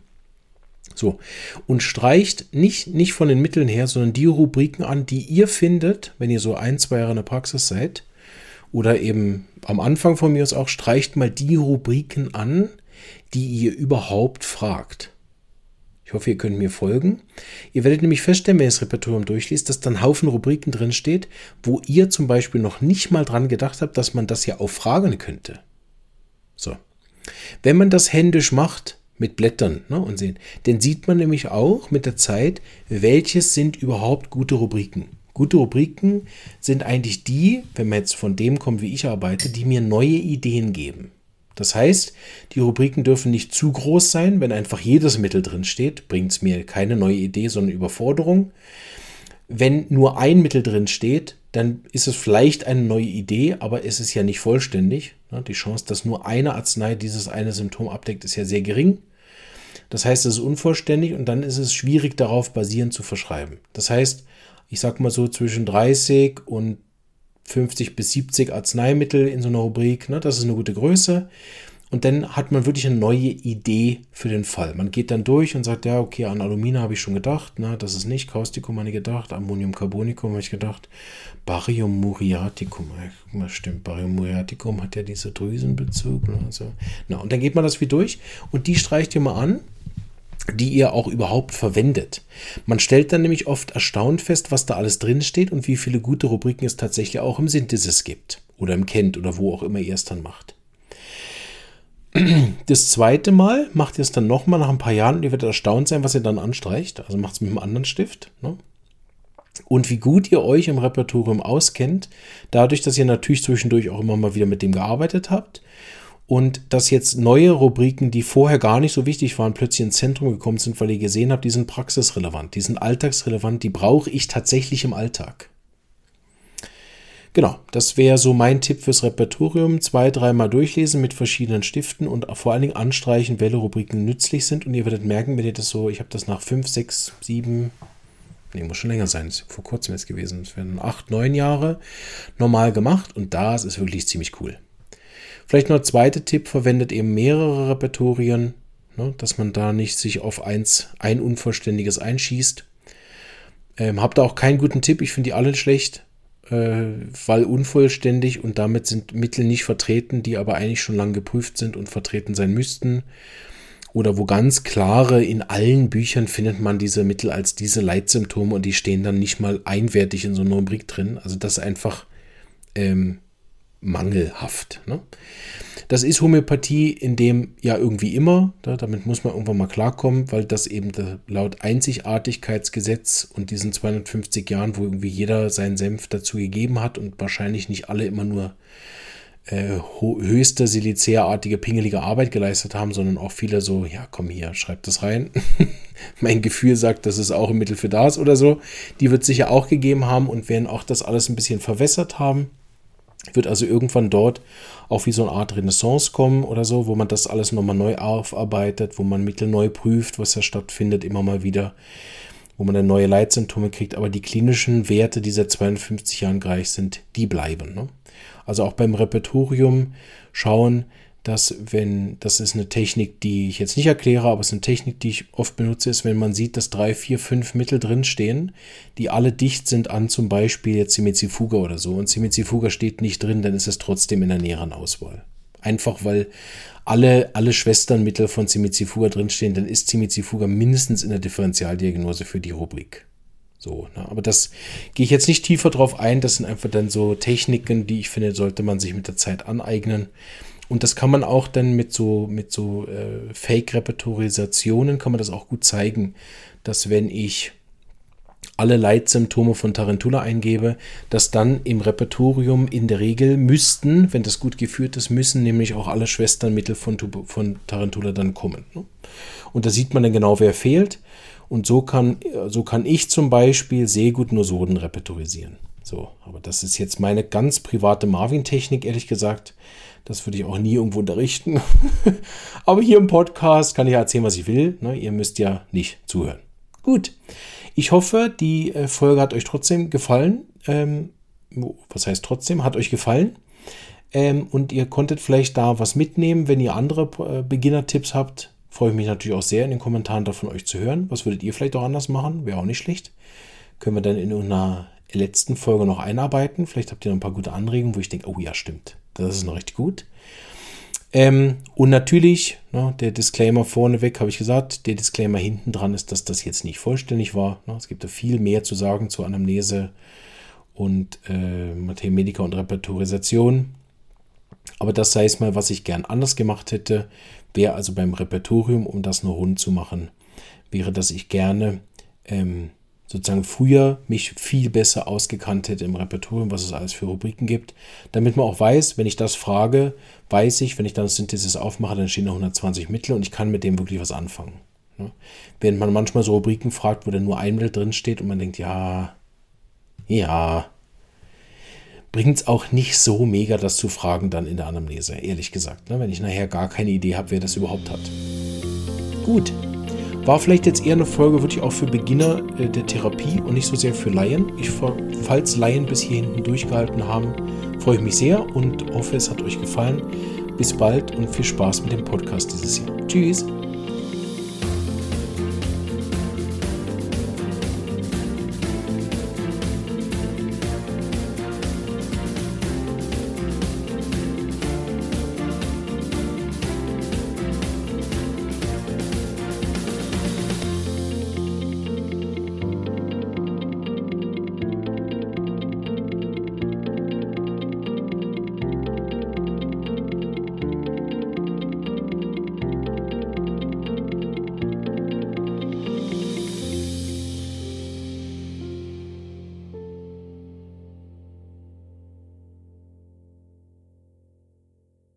So, und streicht nicht, nicht von den Mitteln her, sondern die Rubriken an, die ihr findet, wenn ihr so ein, zwei Jahre in der Praxis seid. Oder eben am Anfang von mir aus auch, streicht mal die Rubriken an, die ihr überhaupt fragt. Ich hoffe, ihr könnt mir folgen. Ihr werdet nämlich feststellen, wenn ihr das Repertorium durchliest, dass dann Haufen Rubriken drin steht, wo ihr zum Beispiel noch nicht mal dran gedacht habt, dass man das ja auch fragen könnte. So. Wenn man das händisch macht, mit Blättern ne, und sehen, dann sieht man nämlich auch mit der Zeit, welches sind überhaupt gute Rubriken. Gute Rubriken sind eigentlich die, wenn man jetzt von dem kommt, wie ich arbeite, die mir neue Ideen geben. Das heißt, die Rubriken dürfen nicht zu groß sein. Wenn einfach jedes Mittel drin steht, bringt es mir keine neue Idee, sondern Überforderung. Wenn nur ein Mittel drin steht, dann ist es vielleicht eine neue Idee, aber es ist ja nicht vollständig. Die Chance, dass nur eine Arznei dieses eine Symptom abdeckt, ist ja sehr gering. Das heißt, es ist unvollständig und dann ist es schwierig, darauf basierend zu verschreiben. Das heißt, ich sag mal so zwischen 30 und 50 bis 70 Arzneimittel in so einer Rubrik. Ne? Das ist eine gute Größe. Und dann hat man wirklich eine neue Idee für den Fall. Man geht dann durch und sagt, ja, okay, an Alumina habe ich schon gedacht, ne, das ist nicht, Kaustikum habe ich gedacht, Ammoniumcarbonicum habe ich gedacht, Barium muriaticum, ja, stimmt, Barium muriaticum hat ja diese Drüsenbezug. Ne, also, na, und dann geht man das wie durch und die streicht ihr mal an die ihr auch überhaupt verwendet. Man stellt dann nämlich oft erstaunt fest, was da alles drin steht und wie viele gute Rubriken es tatsächlich auch im Synthesis gibt oder im Kent oder wo auch immer ihr es dann macht. Das zweite Mal macht ihr es dann nochmal nach ein paar Jahren und ihr werdet erstaunt sein, was ihr dann anstreicht. Also macht es mit einem anderen Stift. Ne? Und wie gut ihr euch im Repertorium auskennt, dadurch, dass ihr natürlich zwischendurch auch immer mal wieder mit dem gearbeitet habt und dass jetzt neue Rubriken, die vorher gar nicht so wichtig waren, plötzlich ins Zentrum gekommen sind, weil ihr gesehen habt, die sind praxisrelevant, die sind alltagsrelevant, die brauche ich tatsächlich im Alltag. Genau, das wäre so mein Tipp fürs Repertorium. Zwei, dreimal durchlesen mit verschiedenen Stiften und vor allen Dingen anstreichen, welche Rubriken nützlich sind. Und ihr werdet merken, wenn ihr das so, ich habe das nach fünf, sechs, sieben, nee, muss schon länger sein, ist vor kurzem jetzt gewesen, es werden acht, neun Jahre normal gemacht und das ist wirklich ziemlich cool. Vielleicht noch ein zweiter Tipp, verwendet eben mehrere Repertorien, ne, dass man da nicht sich auf eins, ein unvollständiges einschießt. Ähm, habt ihr auch keinen guten Tipp, ich finde die alle schlecht, äh, weil unvollständig und damit sind Mittel nicht vertreten, die aber eigentlich schon lange geprüft sind und vertreten sein müssten. Oder wo ganz klare, in allen Büchern findet man diese Mittel als diese Leitsymptome und die stehen dann nicht mal einwertig in so einer Rubrik drin. Also das einfach ähm, mangelhaft. Ne? Das ist Homöopathie in dem ja irgendwie immer, da, damit muss man irgendwann mal klarkommen, weil das eben laut Einzigartigkeitsgesetz und diesen 250 Jahren, wo irgendwie jeder seinen Senf dazu gegeben hat und wahrscheinlich nicht alle immer nur äh, höchste Silicea-artige, pingelige Arbeit geleistet haben, sondern auch viele so, ja, komm hier, schreib das rein. mein Gefühl sagt, das ist auch ein Mittel für das oder so. Die wird sicher auch gegeben haben und werden auch das alles ein bisschen verwässert haben. Wird also irgendwann dort auch wie so eine Art Renaissance kommen oder so, wo man das alles nochmal neu aufarbeitet, wo man Mittel neu prüft, was ja stattfindet, immer mal wieder, wo man dann neue Leitsymptome kriegt. Aber die klinischen Werte, die seit 52 Jahren gleich sind, die bleiben. Ne? Also auch beim Repertorium schauen, dass wenn, das ist eine Technik, die ich jetzt nicht erkläre, aber es ist eine Technik, die ich oft benutze, ist, wenn man sieht, dass drei, vier, fünf Mittel drinstehen, die alle dicht sind an zum Beispiel jetzt Simizifuga oder so und Simizifuga steht nicht drin, dann ist es trotzdem in der näheren Auswahl. Einfach weil alle, alle Schwesternmittel von Simizifuga drinstehen, dann ist Simizifuga mindestens in der Differentialdiagnose für die Rubrik. So, ne? aber das gehe ich jetzt nicht tiefer drauf ein. Das sind einfach dann so Techniken, die ich finde, sollte man sich mit der Zeit aneignen. Und das kann man auch dann mit so, mit so äh, Fake-Repertorisationen kann man das auch gut zeigen, dass wenn ich alle Leitsymptome von Tarantula eingebe, dass dann im Repertorium in der Regel müssten, wenn das gut geführt ist, müssen nämlich auch alle Schwesternmittel von, von Tarantula dann kommen. Ne? Und da sieht man dann genau, wer fehlt. Und so kann, so kann ich zum Beispiel sehr gut nur Soden repertorisieren. So, aber das ist jetzt meine ganz private Marvin-Technik, ehrlich gesagt. Das würde ich auch nie irgendwo unterrichten. Aber hier im Podcast kann ich erzählen, was ich will. Ne? Ihr müsst ja nicht zuhören. Gut. Ich hoffe, die äh, Folge hat euch trotzdem gefallen. Ähm, was heißt trotzdem? Hat euch gefallen? Ähm, und ihr konntet vielleicht da was mitnehmen, wenn ihr andere äh, Beginner-Tipps habt. Freue ich mich natürlich auch sehr, in den Kommentaren davon euch zu hören. Was würdet ihr vielleicht auch anders machen? Wäre auch nicht schlecht. Können wir dann in einer letzten Folge noch einarbeiten. Vielleicht habt ihr noch ein paar gute Anregungen, wo ich denke, oh ja, stimmt. Das ist noch richtig gut. Ähm, und natürlich, ne, der Disclaimer vorneweg, habe ich gesagt, der Disclaimer hinten dran ist, dass das jetzt nicht vollständig war. Ne, es gibt da viel mehr zu sagen zur Anamnese und äh, Mathemedica und Repertorisation. Aber das sei es mal, was ich gern anders gemacht hätte, wäre also beim Repertorium, um das nur rund zu machen, wäre, dass ich gerne ähm, sozusagen früher mich viel besser ausgekannt hätte im Repertorium, was es alles für Rubriken gibt, damit man auch weiß, wenn ich das frage, weiß ich, wenn ich dann Synthesis aufmache, dann stehen noch 120 Mittel und ich kann mit dem wirklich was anfangen. Ne? Während man manchmal so Rubriken fragt, wo dann nur ein Mittel drin steht und man denkt, ja, ja, bringt es auch nicht so mega, das zu fragen dann in der Anamnese, ehrlich gesagt, ne? wenn ich nachher gar keine Idee habe, wer das überhaupt hat. Gut, war vielleicht jetzt eher eine Folge wirklich auch für Beginner äh, der Therapie und nicht so sehr für Laien. Ich, falls Laien bis hier hinten durchgehalten haben, freue ich mich sehr und hoffe, es hat euch gefallen. Bis bald und viel Spaß mit dem Podcast dieses Jahr. Tschüss.